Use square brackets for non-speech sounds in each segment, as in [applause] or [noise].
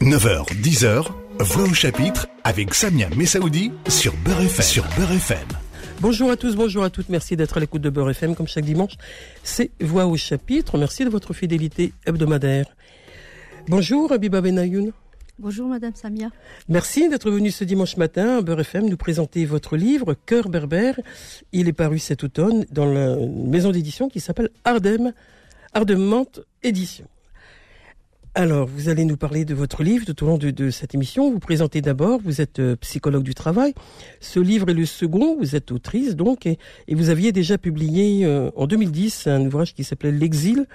9h, 10h, Voix au chapitre avec Samia Messaoudi sur Beurre FM. Sur Beurre FM. Bonjour à tous, bonjour à toutes. Merci d'être à l'écoute de Beurre FM comme chaque dimanche. C'est Voix au chapitre. Merci de votre fidélité hebdomadaire. Bonjour Abiba Benayoun. Bonjour Madame Samia. Merci d'être venu ce dimanche matin à Beurre FM nous présenter votre livre Cœur berbère. Il est paru cet automne dans la maison d'édition qui s'appelle Ardem, Ardement Édition. Alors, vous allez nous parler de votre livre tout au long de, cette émission. Vous présentez d'abord, vous êtes euh, psychologue du travail. Ce livre est le second, vous êtes autrice donc, et, vous aviez déjà publié euh, en 2010 un ouvrage qui s'appelait L'exil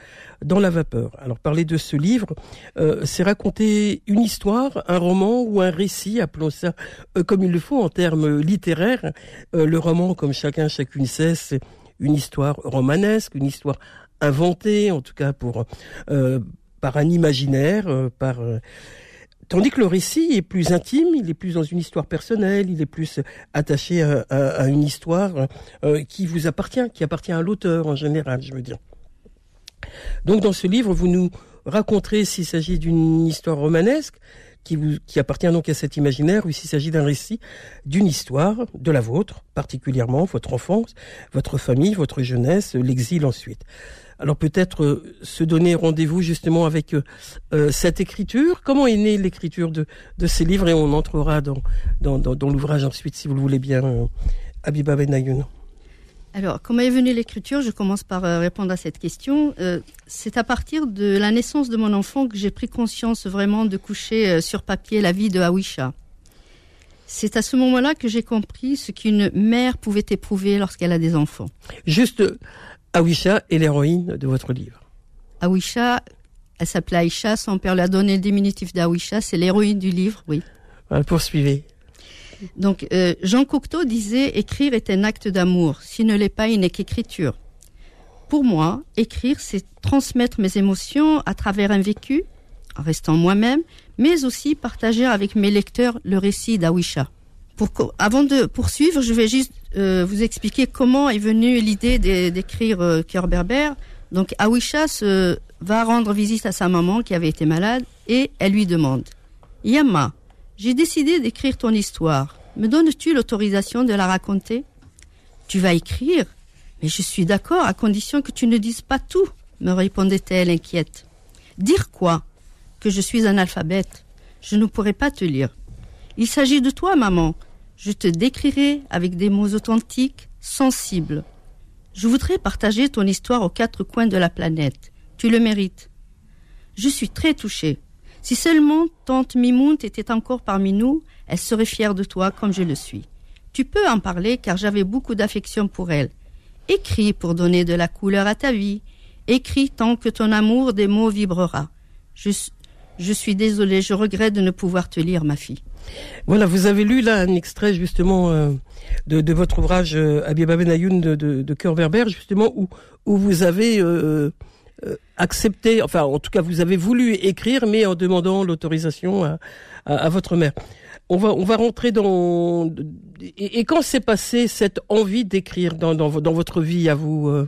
dans la vapeur. Alors, parler de ce livre, euh, c'est raconter une histoire, un roman ou un récit, appelons ça comme il le faut en termes littéraires. le roman, comme chacun, chacune sait, c'est une histoire romanesque, une histoire inventée, en tout cas pour par un imaginaire, euh, par euh, Tandis que le récit est plus intime, il est plus dans une histoire personnelle, il est plus attaché à, une histoire euh, qui vous appartient, qui appartient à l'auteur en général, je veux dire. Donc dans ce livre, vous nous raconterez s'il s'agit d'une histoire romanesque, qui appartient donc à cet imaginaire, ou s'il s'agit d'un récit d'une histoire, de la vôtre, particulièrement, votre enfance, votre famille, votre jeunesse, l'exil ensuite. Alors peut-être euh, se donner rendez-vous justement avec euh, euh, cette écriture. Comment est née l'écriture de, de ces livres? Et on entrera dans, dans, dans, l'ouvrage ensuite, si vous le voulez bien, Abiba Benayoun. Alors, comment est venue l'écriture? Je commence par répondre à cette question. c'est à partir de la naissance de mon enfant que j'ai pris conscience vraiment de coucher sur papier la vie de Awisha. C'est à ce moment-là que j'ai compris ce qu'une mère pouvait éprouver lorsqu'elle a des enfants. Juste Awisha est l'héroïne de votre livre. Awisha, elle s'appelait Aïcha, son père lui a donné le diminutif d'Awisha, c'est l'héroïne du livre, oui. poursuivez. Donc, euh, Jean Cocteau disait écrire est un acte d'amour. S'il ne l'est pas, il n'est qu'écriture. Pour moi, écrire, c'est transmettre mes émotions à travers un vécu, en restant moi-même, mais aussi partager avec mes lecteurs le récit d'Awisha avant de poursuivre, je vais juste euh, vous expliquer comment est venue l'idée d'écrire euh, Cœur berbère. Donc Awisha va rendre visite à sa maman qui avait été malade et elle lui demande Yama, j'ai décidé d'écrire ton histoire. Me donnes-tu l'autorisation de la raconter? Tu vas écrire? Mais je suis d'accord à condition que tu ne dises pas tout, me répondait-elle inquiète. Dire quoi? Que je suis un alphabète. Je ne pourrai pas te lire. Il s'agit de toi, maman. Je te décrirai avec des mots authentiques, sensibles. Je voudrais partager ton histoire aux quatre coins de la planète. Tu le mérites. Je suis très touchée. Si seulement tante Mimoun était encore parmi nous, elle serait fière de toi comme je le suis. Tu peux en parler car j'avais beaucoup d'affection pour elle. Écris pour donner de la couleur à ta vie. Écris tant que ton amour des mots vibrera. Je, je suis désolée, je regrette de ne pouvoir te lire, ma fille. Voilà, vous avez lu là un extrait justement euh, de, votre ouvrage euh, Benayoun de, de, de Cœur justement où, où vous avez euh, euh, accepté, enfin en tout cas vous avez voulu écrire, mais en demandant l'autorisation à, à, votre mère. On va on va rentrer dans et, quand s'est passé cette envie d'écrire dans, dans, dans votre vie à vous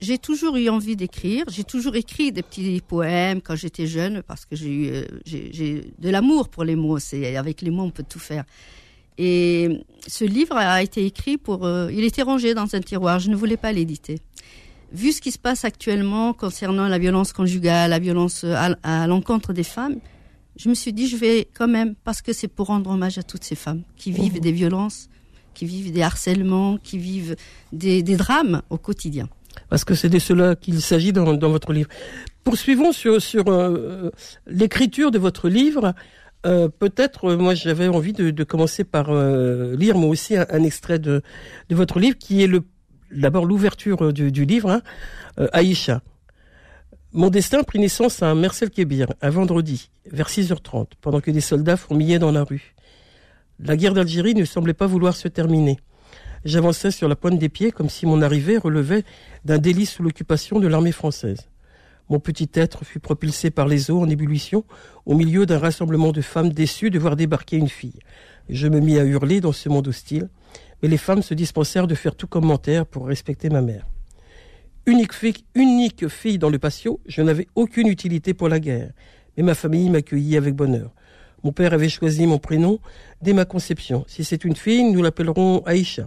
j'ai toujours eu envie d'écrire. J'ai toujours écrit des petits poèmes quand j'étais jeune parce que j'ai eu euh, j'ai de l'amour pour les mots. C'est avec les mots on peut tout faire. Et ce livre a été écrit pour. Euh, il était rangé dans un tiroir. Je ne voulais pas l'éditer. Vu ce qui se passe actuellement concernant la violence conjugale, la violence à, l'encontre des femmes, je me suis dit je vais quand même parce que c'est pour rendre hommage à toutes ces femmes qui vivent mmh. des violences, qui vivent des harcèlements, qui vivent des drames au quotidien parce que c'est de cela qu'il s'agit dans, votre livre. Poursuivons sur, euh, l'écriture de votre livre. Euh, peut-être, euh, moi, j'avais envie de, commencer par lire moi aussi un, extrait de, votre livre, qui est d'abord l'ouverture du, livre, hein, Aïcha. Mon destin prit naissance à Mercel Kébir, un vendredi, vers 6h30, pendant que des soldats fourmillaient dans la rue. La guerre d'Algérie ne semblait pas vouloir se terminer. J'avançais sur la pointe des pieds comme si mon arrivée relevait d'un délit sous l'occupation de l'armée française. Mon petit être fut propulsé par les eaux en ébullition au milieu d'un rassemblement de femmes déçues de voir débarquer une fille. Je me mis à hurler dans ce monde hostile, mais les femmes se dispensèrent de faire tout commentaire pour respecter ma mère. Unique fille, unique fille dans le patio, je n'avais aucune utilité pour la guerre. mais ma famille m'accueillit avec bonheur. Mon père avait choisi mon prénom dès ma conception. Si c'est une fille, nous l'appellerons Aïcha.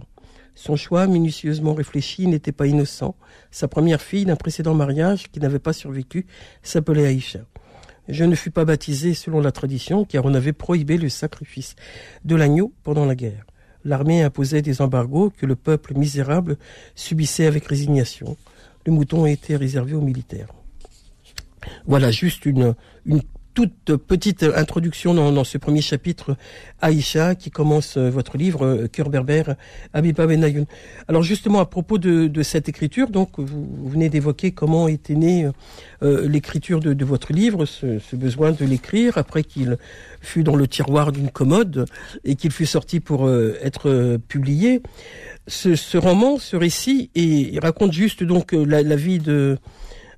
Son choix, minutieusement réfléchi, n'était pas innocent. Sa première fille d'un précédent mariage, qui n'avait pas survécu, s'appelait Aïcha. Je ne fus pas baptisé selon la tradition, car on avait prohibé le sacrifice de l'agneau pendant la guerre. L'armée imposait des embargos que le peuple misérable subissait avec résignation. Le mouton était réservé aux militaires. Voilà juste une, une toute petite introduction dans, ce premier chapitre, Aïcha, qui commence euh, votre livre, euh, Cœur berbère, Abiba Benayoun. Alors justement, à propos de, cette écriture, donc vous, venez d'évoquer comment était née euh, l'écriture de, votre livre, ce, besoin de l'écrire, après qu'il fut dans le tiroir d'une commode et qu'il fut sorti pour être publié. Ce, roman, ce récit, il raconte juste donc la vie de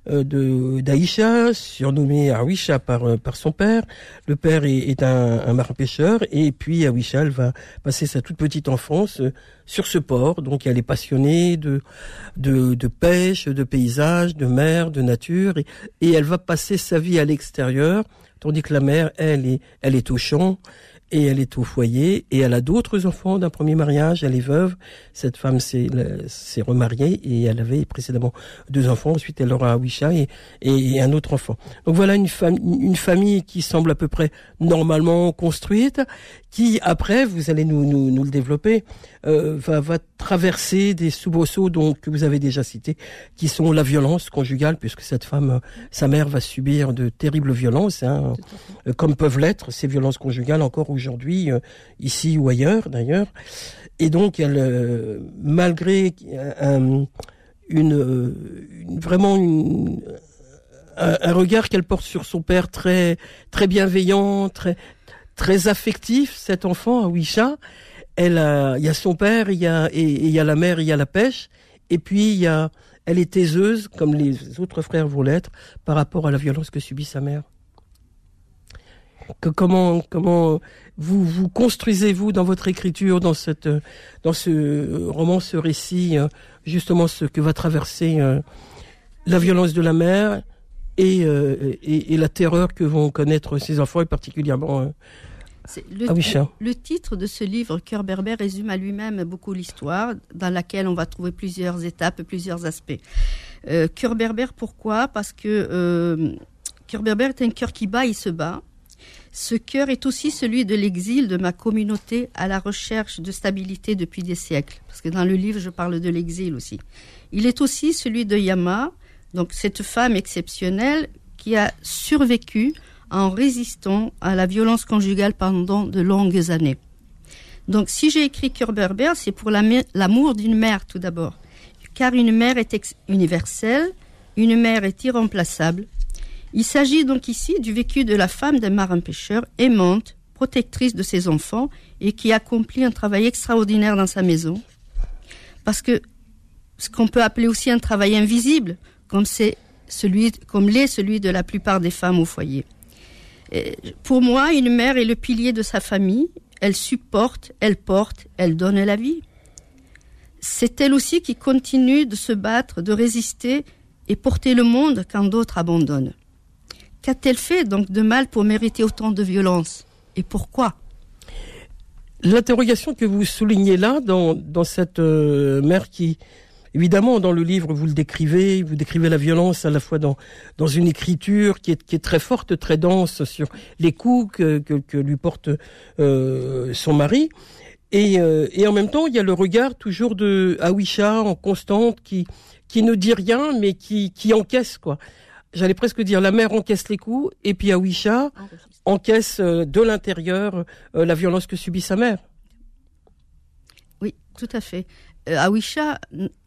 de d'Aïcha, surnommée Awisha par euh, par son père. Le père est, est un, un marin pêcheur et puis Awisha elle va passer sa toute petite enfance euh, sur ce port. Donc elle est passionnée de de, de pêche, de paysage, de mer, de nature et, et elle va passer sa vie à l'extérieur, tandis que la mère elle est elle est au champ et elle est au foyer et elle a d'autres enfants d'un premier mariage. Elle est veuve. Cette femme s'est remariée et elle avait précédemment deux enfants. Ensuite, elle aura Wisha et, et, un autre enfant. Donc voilà une, une famille qui semble à peu près normalement construite, qui après, vous allez nous, nous, nous le développer, euh, va, va traverser des soubresauts donc que vous avez déjà cités, qui sont la violence conjugale, puisque cette femme, sa mère va subir de terribles violences, hein, euh, comme peuvent l'être ces violences conjugales encore aujourd'hui, euh, ici ou ailleurs d'ailleurs. Et donc, elle, euh, malgré une, une, vraiment une, un, regard qu'elle porte sur son père très très bienveillant, très très affectif, cet enfant, Awisha, elle a, il y a son père, il y a et il y a la mère, il y a la pêche, et puis il y a, elle est taiseuse comme les autres frères vont l'être par rapport à la violence que subit sa mère. Que, comment comment vous vous construisez-vous dans votre écriture, dans cette dans ce roman, ce récit, justement ce que va traverser euh, la violence de la mère et, euh, et, et, la terreur que vont connaître ces enfants et particulièrement euh, le, ah le, titre de ce livre, Cœur berbère, résume à lui-même beaucoup l'histoire, dans laquelle on va trouver plusieurs étapes, plusieurs aspects. Euh, cœur berbère, pourquoi? Parce que euh, Cœur berbère est un cœur qui bat, il se bat. Ce cœur est aussi celui de l'exil de ma communauté à la recherche de stabilité depuis des siècles. Parce que dans le livre, je parle de l'exil aussi. Il est aussi celui de Yama, donc cette femme exceptionnelle qui a survécu en résistant à la violence conjugale pendant de longues années. Donc si j'ai écrit Cœur berbère, c'est pour l'amour d'une mère tout d'abord. Car une mère est universelle, une mère est irremplaçable. Il s'agit donc ici du vécu de la femme d'un marin-pêcheur aimante, protectrice de ses enfants et qui accomplit un travail extraordinaire dans sa maison. Parce que ce qu'on peut appeler aussi un travail invisible, comme c'est celui, comme l'est celui de la plupart des femmes au foyer. Pour moi, une mère est le pilier de sa famille. Elle supporte, elle porte, elle donne la vie. C'est elle aussi qui continue de se battre, de résister et porter le monde quand d'autres abandonnent. Qu'a-t-elle fait donc de mal pour mériter autant de violence? Et pourquoi? L'interrogation que vous soulignez là, dans, dans cette euh, mère qui, Évidemment, dans le livre, vous le décrivez, vous décrivez la violence à la fois dans, dans une écriture qui est, qui est très forte, très dense sur les coups que, que, lui porte euh, son mari. Et, euh, et en même temps, il y a le regard toujours de Awisha en constante qui, qui ne dit rien, mais qui, qui encaisse, quoi. J'allais presque dire, la mère encaisse les coups, et puis Awisha encaisse euh, de l'intérieur la violence que subit sa mère. Oui, tout à fait. Awisha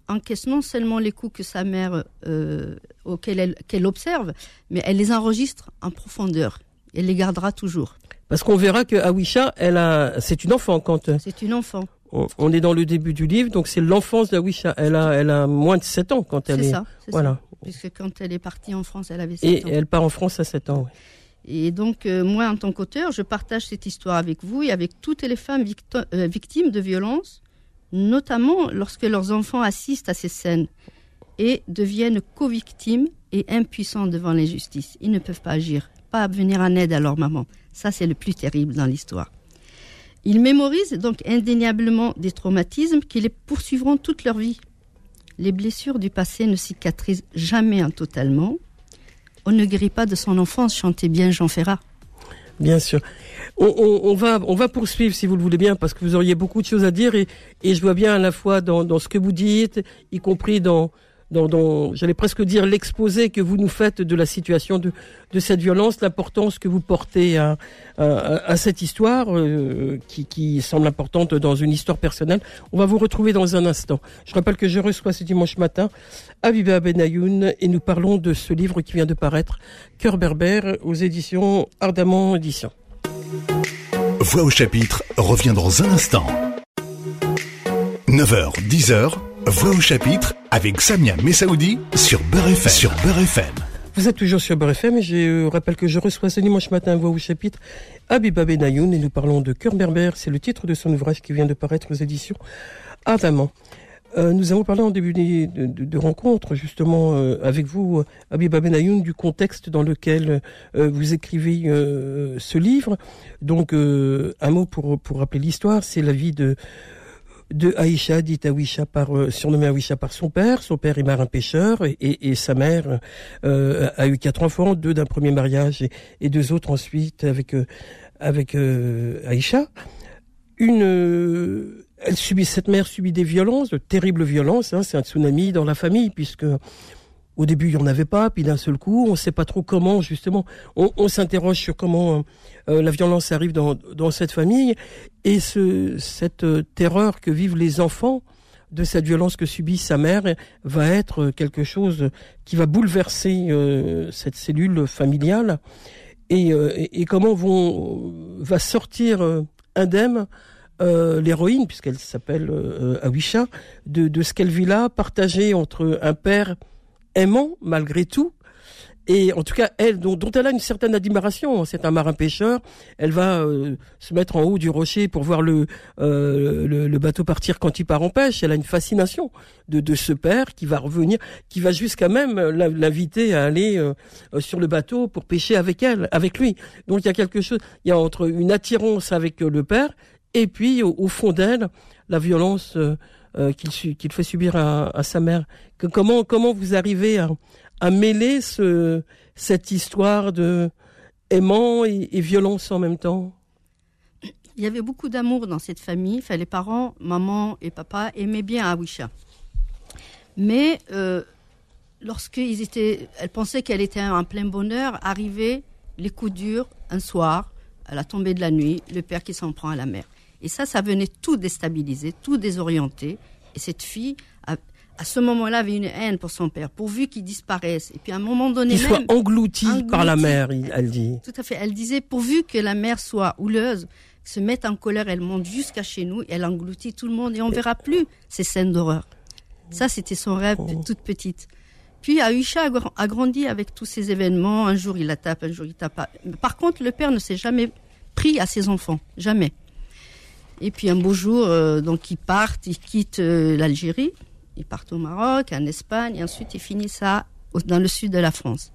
encaisse non seulement les coups que sa mère, euh, auxquels elle, qu'elle observe, mais elle les enregistre en profondeur. Elle les gardera toujours. Parce qu'on verra que Awisha, elle a, c'est une enfant quand. Euh, c'est une enfant. On, est dans le début du livre, donc c'est l'enfance d'Awisha. Elle a, elle a moins de 7 ans quand elle est. C'est ça. voilà. Puisque quand elle est partie en France, elle avait 7 ans. Et elle part en France à 7 ans. Oui. Et donc, euh, moi, en tant qu'auteur, je partage cette histoire avec vous et avec toutes les femmes victimes de violences notamment lorsque leurs enfants assistent à ces scènes et deviennent co-victimes et impuissants devant l'injustice. Ils ne peuvent pas agir pas venir en aide à leur maman. Ça, c'est le plus terrible dans l'histoire. Ils mémorisent donc indéniablement des traumatismes qui les poursuivront toute leur vie. Les blessures du passé ne cicatrisent jamais totalement. On ne guérit pas de son enfance, chantait bien Jean Ferrat. Bien sûr. On, va, on va poursuivre si vous le voulez bien, parce que vous auriez beaucoup de choses à dire et, je vois bien à la fois dans, ce que vous dites, y compris dans, dans, j'allais presque dire l'exposé que vous nous faites de la situation de, cette violence, l'importance que vous portez à, cette histoire euh, qui, semble importante dans une histoire personnelle. On va vous retrouver dans un instant. Je rappelle que je reçois ce dimanche matin Abiba Benayoun et nous parlons de ce livre qui vient de paraître, Cœur berbère, aux éditions Ardamant Éditions. Voix au chapitre revient dans un instant. 9h, 10h, Voix au chapitre avec Samia Messaoudi sur Beurre FM. Sur Beurre. Vous êtes toujours sur Beurre FM et je euh, rappelle que je reçois ce dimanche matin Voix au chapitre Abiba Benayoun et nous parlons de Cœur Berbère. C'est le titre de son ouvrage qui vient de paraître aux éditions Ardamant. Euh, nous avons parlé en début de, de, rencontre justement euh, avec vous, Abiba Benayoun, du contexte dans lequel vous écrivez ce livre. Donc, un mot pour, pour rappeler l'histoire, c'est la vie de de Aïcha, dit Aïcha par, euh, surnommée Aïcha par son père. Son père est marin-pêcheur et, sa mère euh, a eu quatre enfants, deux d'un premier mariage et, deux autres ensuite avec euh, avec Aïcha. Une, elle subit cette mère subit des violences, de terribles violences. Hein, c'est un tsunami dans la famille puisque au début, il n'y en avait pas, puis d'un seul coup, on ne sait pas trop comment, justement, on, s'interroge sur comment euh, la violence arrive dans, dans cette famille, et ce, cette euh, terreur que vivent les enfants de cette violence que subit sa mère va être quelque chose qui va bouleverser euh, cette cellule familiale, et, et, comment vont va sortir indemne l'héroïne, puisqu'elle s'appelle Awisha, de, de ce qu'elle vit là, partagée entre un père aimant malgré tout. Et en tout cas, elle, dont, elle a une certaine admiration, c'est un marin-pêcheur, elle va euh, se mettre en haut du rocher pour voir le, euh, le, bateau partir quand il part en pêche. Elle a une fascination de, de ce père qui va revenir, qui va jusqu'à même l'inviter à aller euh, sur le bateau pour pêcher avec elle, avec lui. Donc il y a quelque chose, il y a entre une attirance avec le père et puis au, fond d'elle, la violence euh, qu'il fait subir à, sa mère. Comment vous arrivez à, mêler ce, cette histoire de aimant et, violence en même temps? Il y avait beaucoup d'amour dans cette famille. Les parents, maman et papa aimaient bien Awisha. Mais euh, lorsqu'ils étaient, elle pensait qu'elle était en plein bonheur, arrivaient les coups durs un soir, à la tombée de la nuit, le père qui s'en prend à la mère. Et ça, ça venait tout déstabiliser, tout désorienter. Et cette fille, à, ce moment-là, avait une haine pour son père, pourvu qu'il disparaisse. Et puis à un moment donné, qu'il soit englouti, par la mère, elle dit. Tout à fait. Elle disait pourvu que la mère soit houleuse, se mette en colère, elle monte jusqu'à chez nous, elle engloutit tout le monde et on verra plus ces scènes d'horreur. Ça, c'était son rêve de toute petite. Puis Aisha a grandi avec tous ces événements. Un jour, il la tape, un jour, il tape. Par contre, le père ne s'est jamais pris à ses enfants. Jamais. Et puis un beau jour, euh, donc ils partent, ils quittent euh, l'Algérie, ils partent au Maroc, en Espagne, et ensuite ils finissent ça dans le sud de la France.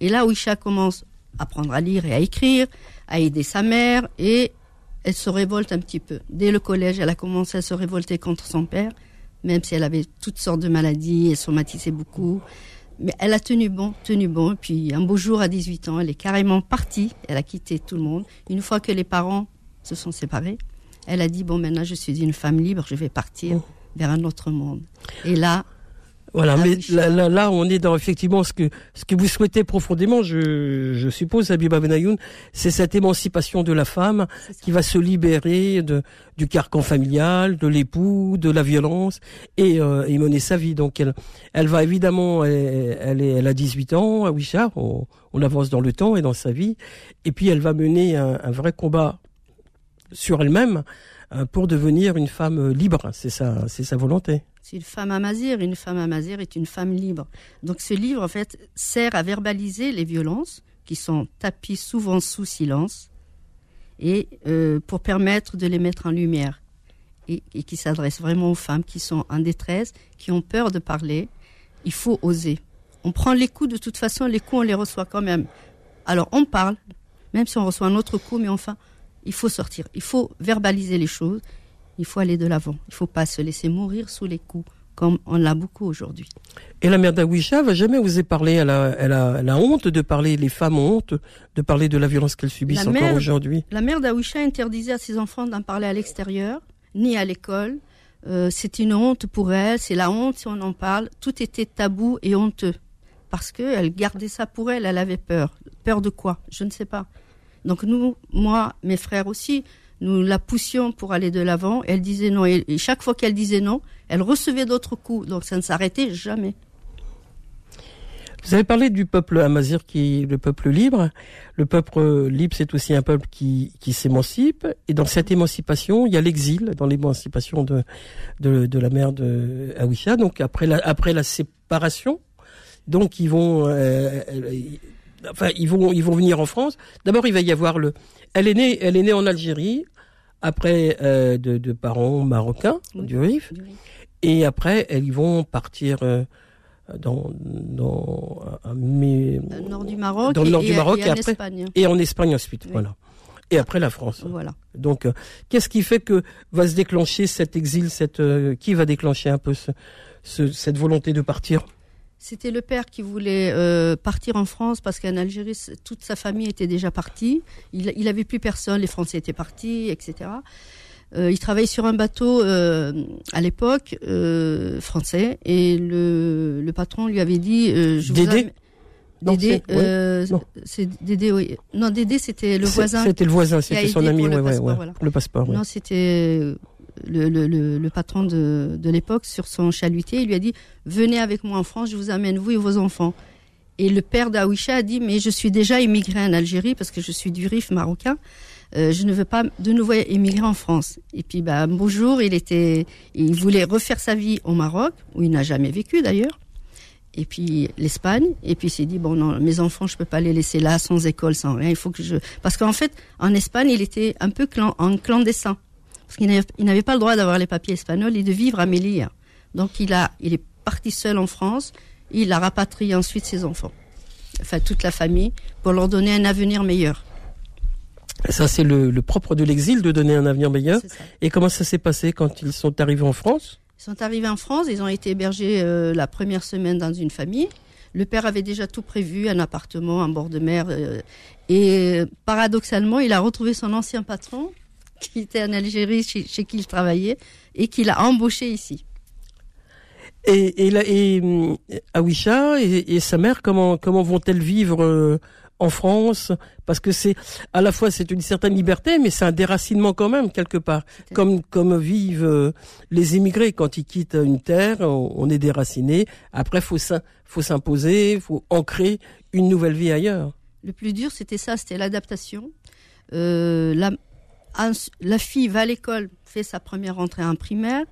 Et là, Isha commence à apprendre à lire et à écrire, à aider sa mère, et elle se révolte un petit peu. Dès le collège, elle a commencé à se révolter contre son père, même si elle avait toutes sortes de maladies et somatisait beaucoup. Mais elle a tenu bon, tenu bon. Et puis un beau jour, à 18 ans, elle est carrément partie. Elle a quitté tout le monde. Une fois que les parents se sont séparés, elle a dit bon maintenant je suis une femme libre, je vais partir oh. vers un autre monde. Et là, voilà, mais là, là, on est dans effectivement ce que ce que vous souhaitez profondément, je, je suppose, Abiba Benayoun, c'est cette émancipation de la femme qui va se libérer de du carcan familial, de l'époux, de la violence et, euh, et mener sa vie. Donc elle, elle va évidemment, elle, elle, est, elle a 18 ans, à Wichard, on, on avance dans le temps et dans sa vie, et puis elle va mener un, un vrai combat sur elle-même euh, pour devenir une femme libre. C'est sa, c'est sa volonté. C'est une femme amazir. Une femme amazir est une femme libre. Donc ce livre, en fait, sert à verbaliser les violences qui sont tapis souvent sous silence et euh, pour permettre de les mettre en lumière et, et qui s'adresse vraiment aux femmes qui sont en détresse, qui ont peur de parler. Il faut oser. On prend les coups de toute façon, les coups on les reçoit quand même. Alors on parle, même si on reçoit un autre coup, mais enfin, il faut sortir. Il faut verbaliser les choses. Il faut aller de l'avant. Il ne faut pas se laisser mourir sous les coups, comme on l'a beaucoup aujourd'hui. Et la mère d'Awisha va jamais oser parler. Elle a, elle a, elle a honte de parler. Les femmes ont honte de parler de la violence qu'elles subissent La encore aujourd'hui. La mère d'Awisha interdisait à ses enfants d'en parler à l'extérieur, ni à l'école. Euh, c'est une honte pour elle, c'est la honte si on en parle. Tout était tabou et honteux. Parce qu'elle gardait ça pour elle, elle avait peur. Peur de quoi? Je ne sais pas. Donc nous, moi, mes frères aussi, nous la poussions pour aller de l'avant. Elle disait non. Et, chaque fois qu'elle disait non, elle recevait d'autres coups. Donc ça ne s'arrêtait jamais. Vous avez parlé du peuple amazir qui est le peuple libre. Le peuple libre, c'est aussi un peuple qui, qui s'émancipe. Et dans cette émancipation, il y a l'exil, dans l'émancipation de, de, la mère de Awisha. Donc après la, après la séparation, donc ils vont, euh, enfin ils vont, ils vont venir en France. D'abord, il va y avoir le. Elle est née, elle est née en Algérie après euh, de, de parents marocains Oui. du Rif. Et après, elles vont partir euh, dans, dans un- mais- Dans le nord du Maroc, Dans le et, nord du et- Maroc, et et en après- Espagne. et en Espagne ensuite, Oui. voilà. Et après la France. Voilà. Donc, euh, qu'est-ce qui fait que va se déclencher cet exil, cette euh, qui va déclencher un peu ce, ce- cette volonté de partir? C'était le père qui voulait euh, partir en France parce qu'en Algérie, toute sa famille était déjà partie. Il, il avait plus personne, les Français étaient partis, etc. Euh, il travaillait sur un bateau euh, à l'époque français et le, le patron lui avait dit je vous Dédé Non, Dédé, c'est- Dédé, oui. Non, Dédé, c'était le voisin. C'était le voisin, c'était son ami, ouais, ouais, ouais, voilà. le passeport. Non, c'était le, le, patron de, de l'époque sur son chalutier. Il lui a dit Venez avec moi en France, je vous amène, vous et vos enfants. Et le père d'Aouisha a dit Mais je suis déjà immigré en Algérie parce que je suis du RIF marocain. Euh, je ne veux pas de nouveau émigrer en France. Et puis, bah, un beau jour, il était, il voulait refaire sa vie au Maroc, où il n'a jamais vécu d'ailleurs. Et puis l'Espagne. Et puis il s'est dit bon non, mes enfants, je peux pas les laisser là sans école, sans rien. Il faut que je. Parce qu'en fait, en Espagne, il était un peu en clandestin parce qu'il n'avait- il n'avait pas le droit d'avoir les papiers espagnols et de vivre à Melilla. Donc il a, il est parti seul en France. Il a rapatrié ensuite ses enfants, enfin toute la famille, pour leur donner un avenir meilleur. Ça, c'est le, le propre de l'exil, de donner un avenir meilleur. Et comment ça s'est passé quand ils sont arrivés en France? Ils sont arrivés en France, ils ont été hébergés euh, la première semaine dans une famille. Le père avait déjà tout prévu, un appartement en bord de mer. euh, et euh, paradoxalement, il a retrouvé son ancien patron, qui était en Algérie, chez, chez qui il travaillait, et qu'il a embauché ici. Et, et, là, et hum, Awisha et, et sa mère, comment, comment vont-elles vivre euh, en France? Parce que c'est à la fois c'est une certaine liberté, mais c'est un déracinement quand même quelque part. Comme comme vivent euh, les immigrés quand ils quittent une terre, on, on est déraciné. Après, faut faut s'imposer, faut ancrer une nouvelle vie ailleurs. Le plus dur, c'était ça, c'était l'adaptation. Euh, la, la fille va à l'école, fait sa première rentrée en primaire.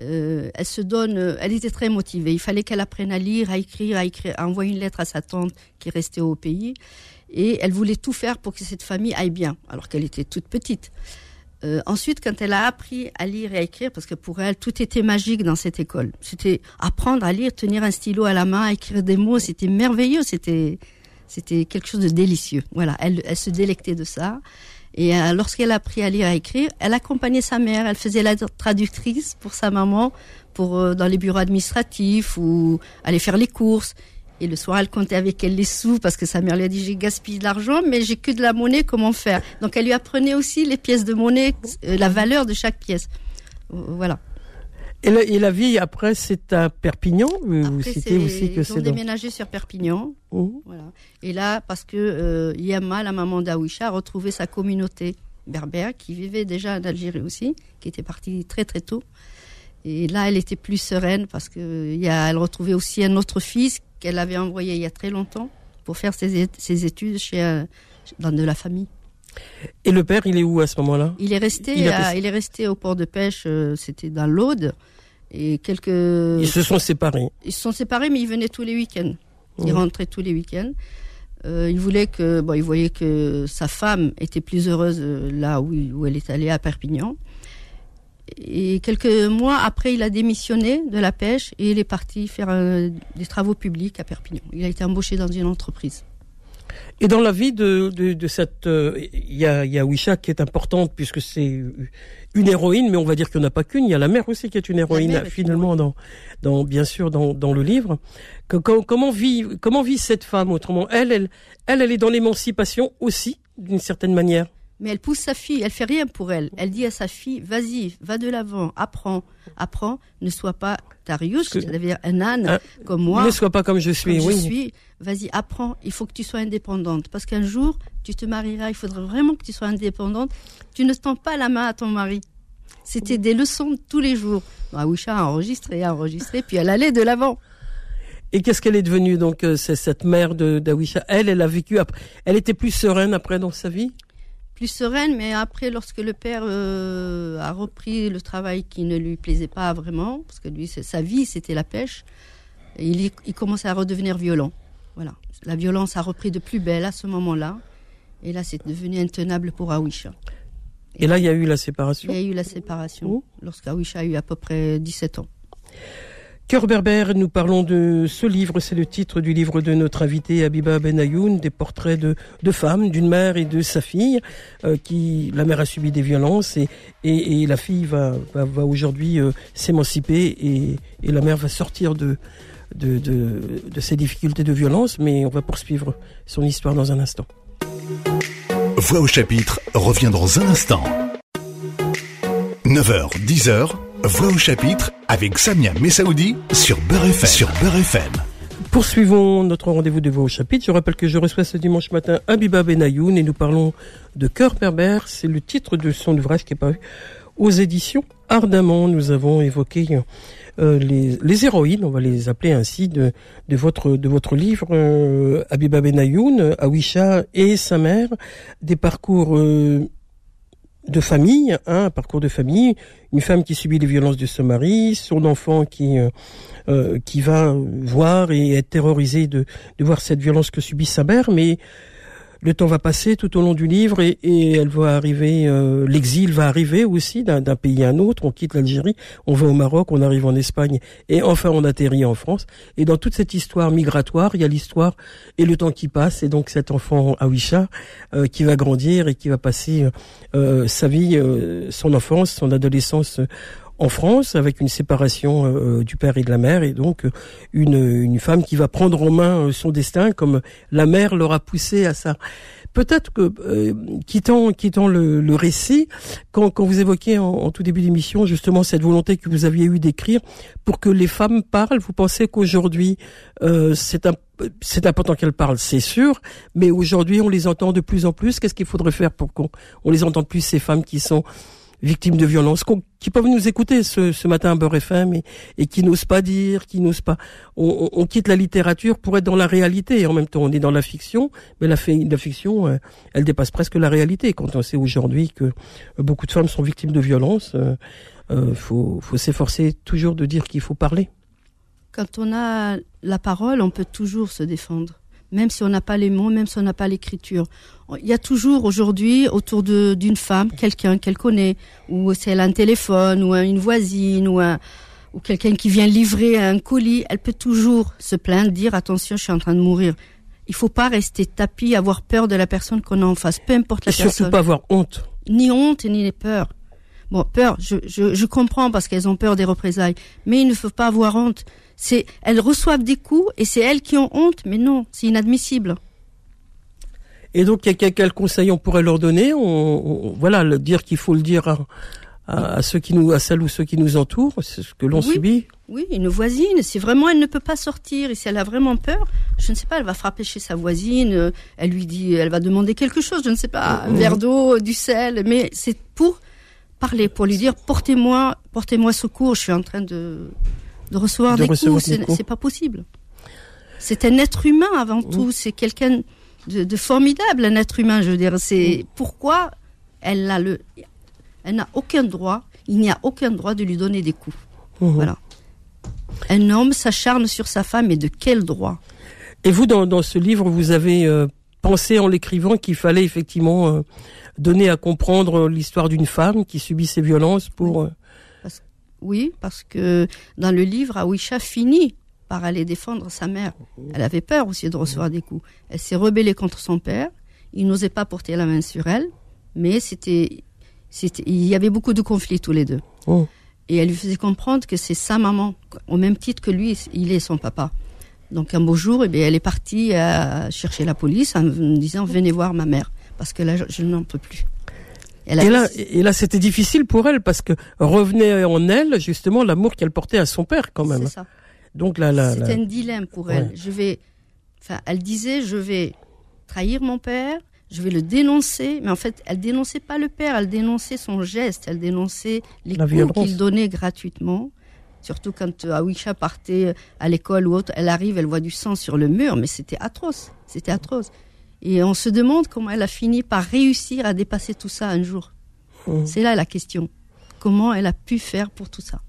Euh, elle se donne, euh, elle était très motivée. Il fallait qu'elle apprenne à lire, à écrire, à écrire, envoyer une lettre à sa tante qui restait au pays. Et elle voulait tout faire pour que cette famille aille bien, alors qu'elle était toute petite. Euh, ensuite, quand elle a appris à lire et à écrire, parce que pour elle, tout était magique dans cette école. C'était apprendre à lire, tenir un stylo à la main, écrire des mots, c'était merveilleux, c'était c'était quelque chose de délicieux. Voilà, elle, elle se délectait de ça. Et euh, lorsqu'elle a appris à lire et à écrire, elle accompagnait sa mère, elle faisait la traductrice pour sa maman, pour euh, dans les bureaux administratifs ou aller faire les courses. Et le soir, elle comptait avec elle les sous parce que sa mère lui a dit j'ai gaspillé de l'argent, mais j'ai que de la monnaie, comment faire? Donc elle lui apprenait aussi les pièces de monnaie, euh, la valeur de chaque pièce. Voilà. Et la, et la vie après, c'est à Perpignan. Vous citez c'est- aussi que ils ont c'est dans. déménagé sur Perpignan. Voilà. Et là, parce que euh, Yama, la maman d'Aouisha, a retrouvé sa communauté berbère qui vivait déjà en Algérie aussi, qui était partie très très tôt. Et là, elle était plus sereine parce que il y a, elle retrouvait aussi un autre fils qu'elle avait envoyé il y a très longtemps pour faire ses, études chez euh, dans de la famille. Et le père, il est où à ce moment-là? Il est resté, Il a à- resté- il est resté au port de pêche. euh, C'était dans l'Aude. Et quelques, Ils se sont séparés. ils se sont séparés, mais ils venaient tous les week-ends. Il Mhm. rentrait tous les week-ends. Euh, il voulait que, bon, il voyait que sa femme était plus heureuse euh, là où, où elle est allée à Perpignan. Et quelques mois après, il a démissionné de la pêche et il est parti faire euh, des travaux publics à Perpignan. Il a été embauché dans une entreprise. Et dans la vie de, de, de cette, euh, il y, a, y a Wisha qui est importante puisque c'est une héroïne, mais on va dire qu'il n'y en a pas qu'une. Il y a la mère aussi qui est une héroïne mère finalement dans, dans bien sûr dans, dans le livre. Que- comment vit comment vit cette femme autrement? Elle, elle, elle, elle est dans l'émancipation aussi d'une certaine manière? Mais elle pousse sa fille, elle fait rien pour elle. Elle dit à sa fille, vas-y, va de l'avant, apprends, apprends, ne sois pas Darius, c'est-à-dire un âne comme moi. ne sois pas comme je suis. comme oui. je suis, vas-y, apprends, il faut que tu sois indépendante. Parce qu'un jour, tu te marieras, il faudra vraiment que tu sois indépendante. Tu ne tends pas la main à ton mari. C'était des leçons de tous les jours. Bah, Aouisha a enregistré, a enregistré, puis elle allait de l'avant. Et qu'est-ce qu'elle est devenue donc euh, c'est cette mère de Elle, elle a vécu après. Elle était plus sereine après dans sa vie? Plus sereine, mais après, lorsque le père euh, a repris le travail qui ne lui plaisait pas vraiment, parce que lui, sa vie, c'était la pêche, il, il commençait à redevenir violent. Voilà. La violence a repris de plus belle à ce moment-là. Et là, c'est devenu intenable pour Aouisha. Et là, il y a eu la Il séparation. y a eu la séparation Oh. lorsqu'Aouisha a eu à peu près 17 ans. Cœur berbère, nous parlons de ce livre, c'est le titre du livre de notre invité Abiba Benayoun, des portraits de, de femmes, d'une mère et de sa fille, euh, qui la mère a subi des violences et, et, et la fille va, va, va aujourd'hui euh, s'émanciper et, et la mère va sortir de, de, de, de ses difficultés de violence, mais on va poursuivre son histoire dans un instant. Voix au chapitre revient dans un instant. 9h, 10h, Voix au chapitre avec Samia Messaoudi sur Beurre FM. Sur Beurre FM. Poursuivons notre rendez-vous de voix au chapitre. Je rappelle que je reçois ce dimanche matin Abiba Benayoun et nous parlons de Cœur berbère. C'est le titre de son ouvrage qui est paru aux éditions Ardemment. Nous avons évoqué euh, les, les héroïnes, on va les appeler ainsi, de, de votre de votre livre euh, Abiba Benayoun, Awisha et sa mère, des parcours euh, de famille, hein, un parcours de famille, une femme qui subit les violences de son mari, son enfant qui euh, euh, qui va voir et être terrorisé de, de voir cette violence que subit sa mère, mais le temps va passer tout au long du livre et, elle va arriver, euh, l'exil va arriver aussi d'un pays à un autre. On quitte l'Algérie, on va au Maroc, on arrive en Espagne et enfin on atterrit en France. Et dans toute cette histoire migratoire, il y a l'histoire et le temps qui passe et donc cet enfant Awisha euh, qui va grandir et qui va passer euh, sa vie, son enfance, son adolescence en France avec une séparation euh, du père et de la mère et donc euh, une, une femme qui va prendre en main euh, son destin comme la mère l'aura poussé à ça. Peut-être que, euh, quittant, quittant le, le récit, quand, quand vous évoquiez en, en tout début d'émission justement cette volonté que vous aviez eue d'écrire pour que les femmes parlent, vous pensez qu'aujourd'hui euh, c'est un c'est important qu'elles parlent, c'est sûr, mais aujourd'hui on les entend de plus en plus. Qu'est-ce qu'il faudrait faire pour qu'on on les entende plus ces femmes qui sont victimes de violences, qui peuvent nous écouter ce, ce matin à Beurre FM et, et qui n'osent pas dire, qui n'osent pas. On, on- on quitte la littérature pour être dans la réalité. Et en même temps, on est dans la fiction, mais la fiction, euh, elle dépasse presque la réalité. Quand on sait aujourd'hui que euh, beaucoup de femmes sont victimes de violences, euh, euh, faut, faut s'efforcer toujours de dire qu'il faut parler. Quand on a la parole, on peut toujours se défendre. Même si on n'a pas les mots, même si on n'a pas l'écriture. Il y a toujours aujourd'hui autour d'une femme quelqu'un qu'elle connaît, ou si elle a un téléphone, ou un- une voisine, ou, un- ou quelqu'un qui vient livrer un colis, elle peut toujours se plaindre, dire attention, je suis en train de mourir. Il faut pas rester tapis, avoir peur de la personne qu'on a en face, peu importe la Et surtout personne pas avoir honte. ni honte ni peur. Bon, peur, je, je, je comprends parce qu'elles ont peur des représailles, mais il ne faut pas avoir honte. C'est, elles reçoivent des coups et c'est elles qui ont honte, mais non, c'est inadmissible. Et donc, quel, quel conseil on pourrait leur donner? On, on- Voilà, le dire qu'il faut le dire à, à, à ceux qui nous, à celles ou ceux qui nous entourent, c'est ce que l'on Oui. subit. Oui, une voisine, si vraiment elle ne peut pas sortir et si elle a vraiment peur, je ne sais pas, elle va frapper chez sa voisine, euh, elle lui dit, elle va demander quelque chose, je ne sais pas, un verre d'eau, du sel, mais c'est pour parler, pour lui dire, portez-moi, portez-moi secours, je suis en train de, de recevoir De des recevoir coups, c'est pas possible. C'est un être humain avant tout, c'est quelqu'un de, de formidable, un être humain, je veux dire, c'est pourquoi elle a le, elle n'a aucun droit, il n'y a aucun droit de lui donner des coups. Mhm. Voilà. Un homme s'acharne sur sa femme, mais de quel droit? Et vous, dans, dans ce livre, vous avez euh, pensé en l'écrivant qu'il fallait effectivement euh, donner à comprendre l'histoire d'une femme qui subit ces violences pour... euh, Oui, parce que dans le livre, Aouisha finit par aller défendre sa mère. Elle avait peur aussi de recevoir des coups. Elle s'est rebellée contre son père. Il n'osait pas porter la main sur elle, mais c'était, il y avait beaucoup de conflits tous les deux. Oh. Et elle lui faisait comprendre que c'est sa maman, au même titre que lui, il est son papa. Donc un beau jour, eh bien, elle est partie à chercher la police en me disant venez voir ma mère parce que là je, je n'en peux plus. Elle Et là, et là, c'était difficile pour elle parce que revenait en elle justement l'amour qu'elle portait à son père quand même. c'est ça. Donc là, là, C'était un dilemme pour elle. Je vais, enfin, elle disait, je vais trahir mon père, je vais le dénoncer, mais en fait, elle dénonçait pas le père, elle dénonçait son geste, elle dénonçait les La coups violence. qu'il donnait gratuitement. Surtout quand euh, Awisha partait à l'école ou autre, elle arrive, elle voit du sang sur le mur, mais c'était atroce, c'était atroce. Et on se demande comment elle a fini par réussir à dépasser tout ça un jour. Mhm. C'est là la question. Comment elle a pu faire pour tout ça?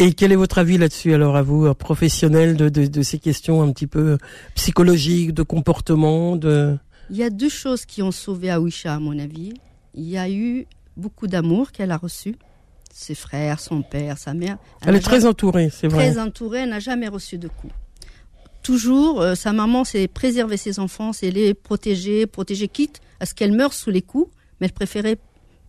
Et quel est votre avis là-dessus alors à vous, euh, professionnel de, de, de ces questions un petit peu psychologiques, de comportement, de? Il y a deux choses qui ont sauvé Awisha, à mon avis. Il y a eu beaucoup d'amour qu'elle a reçu. Ses frères, son père, sa mère. Elle n'a est très entourée, c'est vrai. très entourée, elle n'a jamais reçu de coups. Toujours, euh, sa maman, c'est préserver ses enfants, c'est les protéger, protéger, quitte à ce qu'elle meure sous les coups, mais elle préférait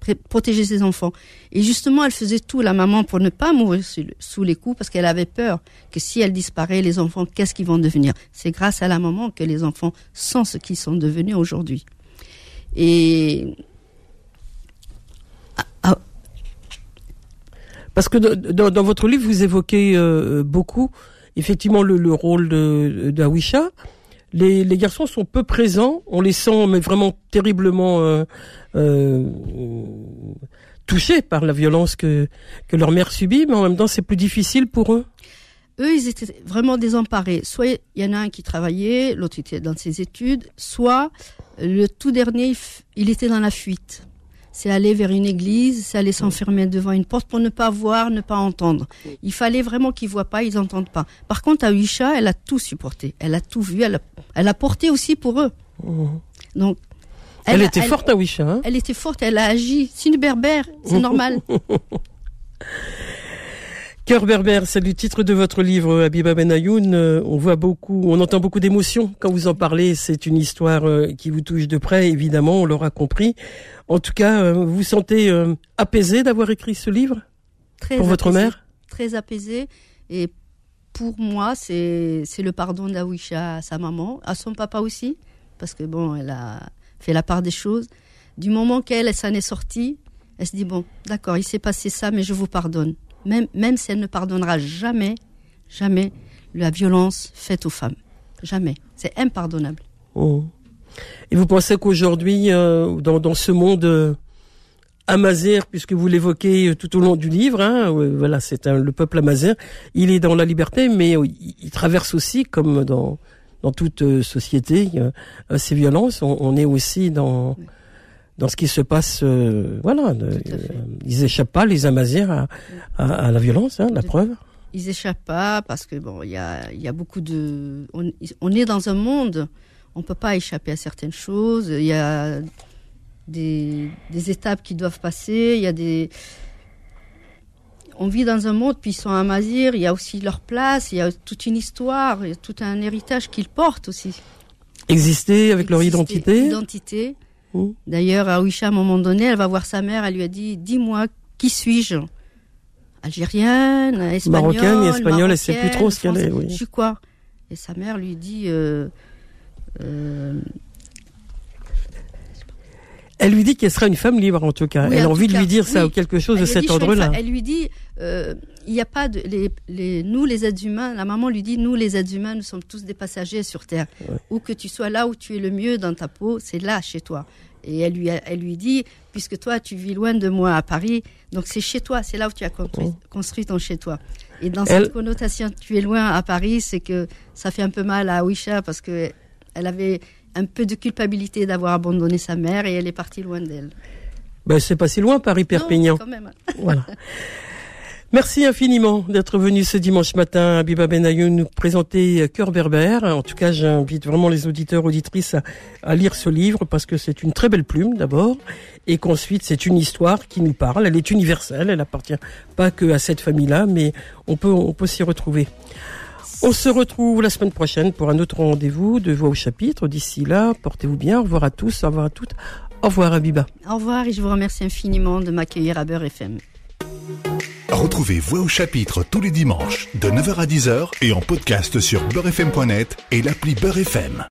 pré- protéger ses enfants. Et justement, elle faisait tout, la maman, pour ne pas mourir sous, le- sous les coups, parce qu'elle avait peur que si elle disparaît, les enfants, qu'est-ce qu'ils vont devenir? C'est grâce à la maman que les enfants sont ce qu'ils sont devenus aujourd'hui. Et Parce que de- dans, dans votre livre, vous évoquez euh, beaucoup, effectivement, le, le rôle d'Awisha. Les, garçons sont peu présents, on les sent mais vraiment terriblement euh, euh, touchés par la violence que, que leur mère subit, mais en même temps c'est plus difficile pour eux. eux, ils étaient vraiment désemparés. Soit il y en a un qui travaillait, l'autre était dans ses études, soit le tout dernier, il était dans la fuite. C'est aller vers une église, c'est aller s'enfermer devant une porte pour ne pas voir, ne pas entendre. Il fallait vraiment qu'ils voient pas, ils entendent pas. Par contre, Aisha, elle a tout supporté. Elle a tout vu, elle a, elle a porté aussi pour eux. Donc, Elle, a- était forte, Awisha. Hein? Elle était forte, elle a agi. C'est une berbère, c'est [laughs] normal. [laughs] Cœur berbère, c'est le titre de votre livre, Abiba Benayoun. Euh, On voit beaucoup, on entend beaucoup d'émotions quand vous en parlez. C'est une histoire euh, qui vous touche de près, évidemment, on l'aura compris. En tout cas, euh, vous vous sentez apaisé d'avoir écrit ce livre Très pour votre mère? Très apaisé. Et pour moi, c'est le pardon d'Awisha à sa maman, à son papa aussi, parce que bon, elle a fait la part des choses. Du moment qu'elle, elle s'en est sortie, elle se dit bon, d'accord, il s'est passé ça, mais je vous pardonne. Même, même si elle ne pardonnera jamais, jamais la violence faite aux femmes. Jamais. C'est impardonnable. Oh. Et vous pensez qu'aujourd'hui, euh, dans, dans ce monde euh, amazigh, puisque vous l'évoquez euh, tout au long du livre, hein, euh, voilà, c'est le peuple amazigh, il est dans la liberté, mais euh, il, il traverse aussi, comme dans dans toute société, euh, euh, ces violences. On, on est aussi dans Oui. Dans ce qui se passe, euh, voilà. de- fait. euh, ils échappent pas, les Amazirs, à, à, à la violence, hein, la preuve. ils échappent pas parce que bon, il y a, il y a beaucoup de. On, on est dans un monde, on peut pas échapper à certaines choses. Il y a des, des étapes qui doivent passer. Il y a des. On vit dans un monde, puis ils sont à Mazir, il y a aussi leur place, il y a toute une histoire, il y a tout un héritage qu'ils portent aussi. Exister avec leur. Identité. Mm. D'ailleurs, Aouisha, à un moment donné, elle va voir sa mère, elle lui a dit Dis-moi, qui suis-je? Algérienne, espagnole Marocaine, espagnole, elle sait plus trop ce qu'elle est, oui. Je suis quoi? Et sa mère lui dit euh, euh, Elle lui dit qu'elle sera une femme libre, en tout cas. Oui, elle a en envie de lui dire ça ou quelque chose de elle cet ordre-là. Elle lui dit euh, Il n'y a pas de. Les, les, nous, les êtres humains, la maman lui dit Nous, les êtres humains, nous sommes tous des passagers sur Terre. Ouais. Où que tu sois là où tu es le mieux dans ta peau, c'est là, chez toi. Et elle lui, a- elle lui dit Puisque toi, tu vis loin de moi à Paris, donc c'est chez toi, c'est là où tu as construit, Ouais. construit ton chez toi. Et dans Elle- cette connotation, tu es loin à Paris, c'est que ça fait un peu mal à Awisha parce que elle avait un peu de culpabilité d'avoir abandonné sa mère et elle est partie loin d'elle. Ben, c'est pas si loin, Paris-Perpignan. Non, quand même. Voilà. [laughs] Merci infiniment d'être venu ce dimanche matin à Biba Benayoun nous présenter euh, Cœur Berbère. En tout cas, j'invite vraiment les auditeurs, auditrices à, lire ce livre parce que c'est une très belle plume d'abord et qu'ensuite c'est une histoire qui nous parle. Elle est universelle, elle appartient pas que à cette famille-là, mais on peut, on peut s'y retrouver. On se retrouve la semaine prochaine pour un autre rendez-vous de Voix au chapitre. D'ici là, portez-vous bien. Au revoir à tous, au revoir à toutes. Au revoir Abiba. Au revoir et je vous remercie infiniment de m'accueillir à Beurre FM. Retrouvez Voix au chapitre tous les dimanches de 9h à 10h et en podcast sur beurrefm.net et l'appli Beurrefm.